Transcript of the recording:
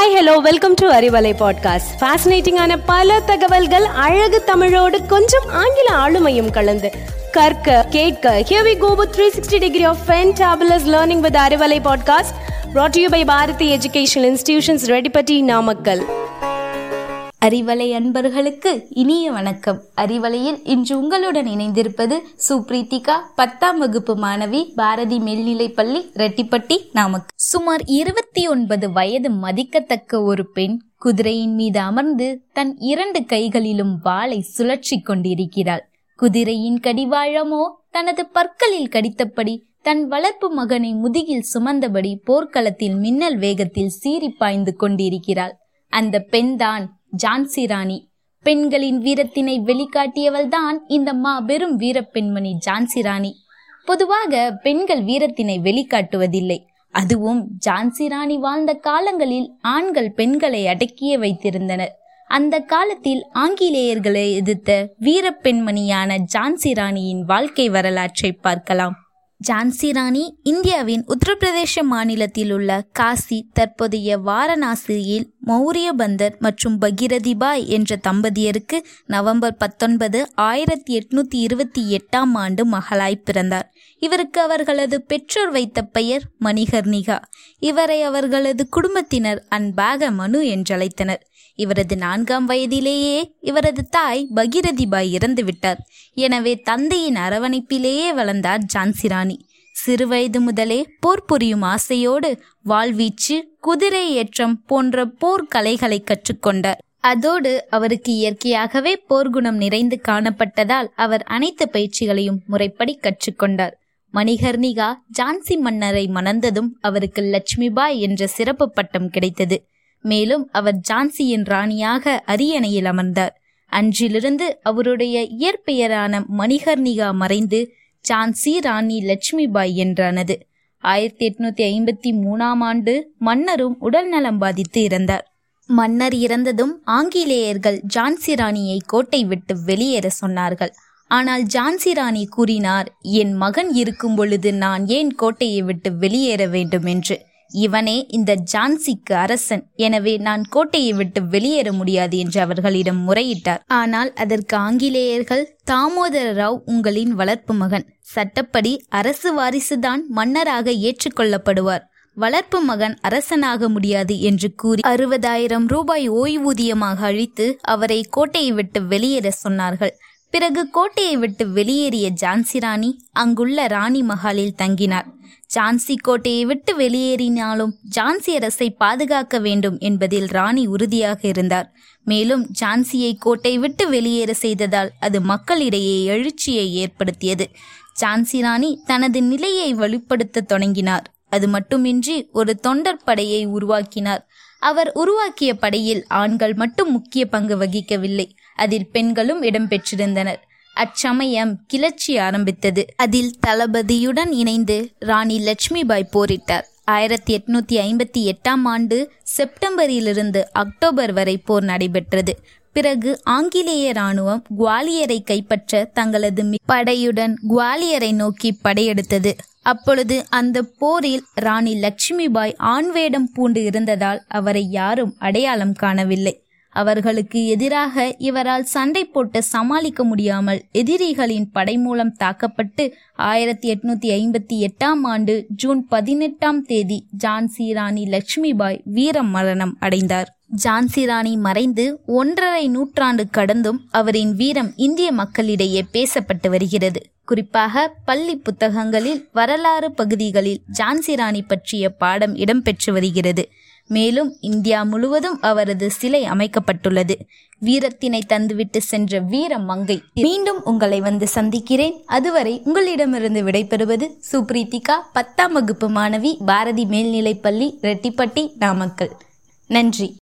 Hi hello welcome to Arivalai podcast ஃபேசினேட்டிங்கான பல தகவல்கள் அழகு தமிழோடு கொஞ்சம் ஆங்கில ஆளுமையும் கலந்து. கற்க கேட்க here we go with 360 degree of fantabulous learning with Arivalai podcast brought to you by Bharathi educational institutions Reddipatti Namakkal Arivalai அன்பர்களுக்கு இனிய வணக்கம். அறிவலையில் இன்று உங்களுடன் இணைந்திருப்பது சுப்ரீத்திகா பத்தாம் வகுப்பு மாணவி பாரதி மேல்நிலைப்பள்ளி ரெட்டிப்பட்டி நாமக்கல். சுமார் இருபத்தி ஒன்பது வயது மதிக்கத்தக்க ஒரு பெண் குதிரையின் மீது அமர்ந்து தன் இரண்டு கைகளிலும் வாளை சுழற்றி கொண்டிருக்கிறாள். குதிரையின் கடிவாழமோ தனது பற்களில் கடித்தபடி தன் வளர்ப்பு மகனை முதுகில் சுமந்தபடி போர்க்களத்தில் மின்னல் வேகத்தில் சீறி பாய்ந்து கொண்டிருக்கிறாள். அந்த பெண்தான் ஜான்சி ராணி. பெண்களின் வீரத்தினை வெளிக்காட்டியவள்தான் இந்த மாபெரும் வீரப்பெண்மணி ஜான்சி ராணி. பொதுவாக பெண்கள் வீரத்தினை வெளிக்காட்டுவதில்லை. அதுவும் ஜான்சி ராணி வாழ்ந்த காலங்களில் ஆண்கள் பெண்களை அடக்கியே வைத்திருந்தனர். அந்த காலத்தில் ஆங்கிலேயர்களை எதிர்த்த வீரப்பெண்மணியான ஜான்சி ராணியின் வாழ்க்கை வரலாற்றை பார்க்கலாம். ஜான்சி ராணி இந்தியாவின் உத்தரப்பிரதேச மாநிலத்தில் உள்ள காசி தற்போதைய வாரணாசியில் மௌரிய பந்தர் மற்றும் பகிரதிபாய் என்ற தம்பதியருக்கு நவம்பர் பத்தொன்பது ஆயிரத்தி எட்நூத்தி இருபத்தி எட்டாம் ஆண்டு மகளாய் பிறந்தார். இவருக்கு அவர்களது பெற்றோர் வைத்த பெயர் மணிகர்ணிகா. இவரை அவர்களது குடும்பத்தினர் அன்பாக மனு என்றழைத்தனர். இவரது நான்காம் வயதிலேயே இவரது தாய் பகிரதிபாய் இறந்துவிட்டார். எனவே தந்தையின் அரவணைப்பிலேயே வளர்ந்தார் ஜான்சிராணி. சிறுவயது முதலே போர் புரியும் ஆசையோடு வாழ்வீச்சு குதிரை ஏற்றம் போன்ற போர்க்கலைகளை கற்றுக்கொண்டார். அதோடு அவருக்கு இயற்கையாகவே போர்க்குணம் நிறைந்து காணப்பட்டதால் அவர் அனைத்து பயிற்சிகளையும் முறைப்படி கற்றுக்கொண்டார். மணிகர்ணிகா ஜான்சி மன்னரை மணந்ததும் அவருக்கு லட்சுமிபாய் என்ற சிறப்பு பட்டம் கிடைத்தது. மேலும் அவர் ஜான்சியின் ராணியாக அரியணையில் அமர்ந்தார். அன்றிலிருந்து அவருடைய இயற்பெயரான மணிகர்ணிகா மறைந்து ஜான்சி ராணி லட்சுமிபாய் என்றானது. ஆயிரத்தி எட்நூத்தி ஐம்பத்தி மூணாம் ஆண்டு மன்னரும் உடல்நலம் பாதித்து இறந்தார். மன்னர் இறந்ததும் ஆங்கிலேயர்கள் ஜான்சி ராணியை கோட்டை விட்டு வெளியேற சொன்னார்கள். ஆனால் ஜான்சி ராணி கூறினார் என் மகன் இருக்கும் பொழுது நான் ஏன் கோட்டையை விட்டு வெளியேற வேண்டும்? என்று. இவனே இந்த ஜான்சிக்கு அரசன். எனவே நான் கோட்டையை விட்டு வெளியேற முடியாது என்று அவர்களிடம் முறையிட்டார். ஆனால் அதற்கு ஆங்கிலேயர்கள் தாமோதர ராவ் உங்களின் வளர்ப்பு மகன். சட்டப்படி அரசு வாரிசுதான் மன்னராக ஏற்றுக்கொள்ளப்படுவார். வளர்ப்பு மகன் அரசனாக முடியாது என்று கூறி அறுபதாயிரம் ரூபாய் ஓய்வூதியமாக அழித்து அவரை கோட்டையை விட்டு வெளியேற சொன்னார்கள். பிறகு கோட்டையை விட்டு வெளியேறிய ஜான்சி ராணி அங்குள்ள ராணி மஹாலில் தங்கினார். ஜான்சி கோட்டையை விட்டு வெளியேறினாலும் ஜான்சி அரசை பாதுகாக்க வேண்டும் என்பதில் ராணி உறுதியாக இருந்தார். மேலும் ஜான்சியை கோட்டை விட்டு வெளியேற செய்ததால் அது மக்களிடையே எழுச்சியை ஏற்படுத்தியது. ஜான்சி ராணி தனது நிலையை வலுப்படுத்த தொடங்கினார். அது மட்டுமின்றி ஒரு தொண்டர் படையை உருவாக்கினார். அவர் உருவாக்கிய படையில் ஆண்கள் மட்டும் முக்கிய பங்கு வகிக்கவில்லை. அதில் பெண்களும் இடம்பெற்றிருந்தனர். அச்சமயம் கிளர்ச்சி ஆரம்பித்தது. அதில் தளபதியுடன் இணைந்து ராணி லட்சுமிபாய் போரிட்டார். ஆயிரத்தி எட்நூத்தி ஐம்பத்தி எட்டாம் ஆண்டு செப்டம்பரிலிருந்து அக்டோபர் வரை போர் நடைபெற்றது. பிறகு ஆங்கிலேய ராணுவம் குவாலியரை கைப்பற்ற தங்களது படையுடன் குவாலியரை நோக்கி படையெடுத்தது. அப்பொழுது அந்த போரில் ராணி லட்சுமிபாய் ஆண்வேடம் பூண்டு இருந்ததால் அவரை யாரும் அடையாளம் காணவில்லை. அவர்களுக்கு எதிராக இவரால் சண்டை போட்டு சமாளிக்க முடியாமல் எதிரிகளின் படை மூலம் தாக்கப்பட்டு ஆயிரத்தி எட்நூத்தி ஐம்பத்தி எட்டாம் ஆண்டு ஜூன் பதினெட்டாம் தேதி ஜான்சி ராணி லட்சுமிபாய் வீர மரணம் அடைந்தார். ஜான்சி ராணி மறைந்து ஒன்றரை நூற்றாண்டு கடந்தும் அவரின் வீரம் இந்திய மக்களிடையே பேசப்பட்டு வருகிறது. குறிப்பாக பள்ளி புத்தகங்களில் வரலாறு பகுதிகளில் ஜான்சி ராணி பற்றிய பாடம் இடம்பெற்று வருகிறது. மேலும் இந்தியா முழுவதும் அவரது சிலை அமைக்கப்பட்டுள்ளது. வீரத்தினை தந்துவிட்டு சென்ற வீர மங்கை. மீண்டும் உங்களை வந்து சந்திக்கிறேன். அதுவரை உங்களிடமிருந்து விடைபெறுவது சுப்ரீத்திகா பத்தாம் வகுப்பு மாணவி பாரதி மேல்நிலைப்பள்ளி ரெட்டிப்பட்டி நாமக்கல். நன்றி.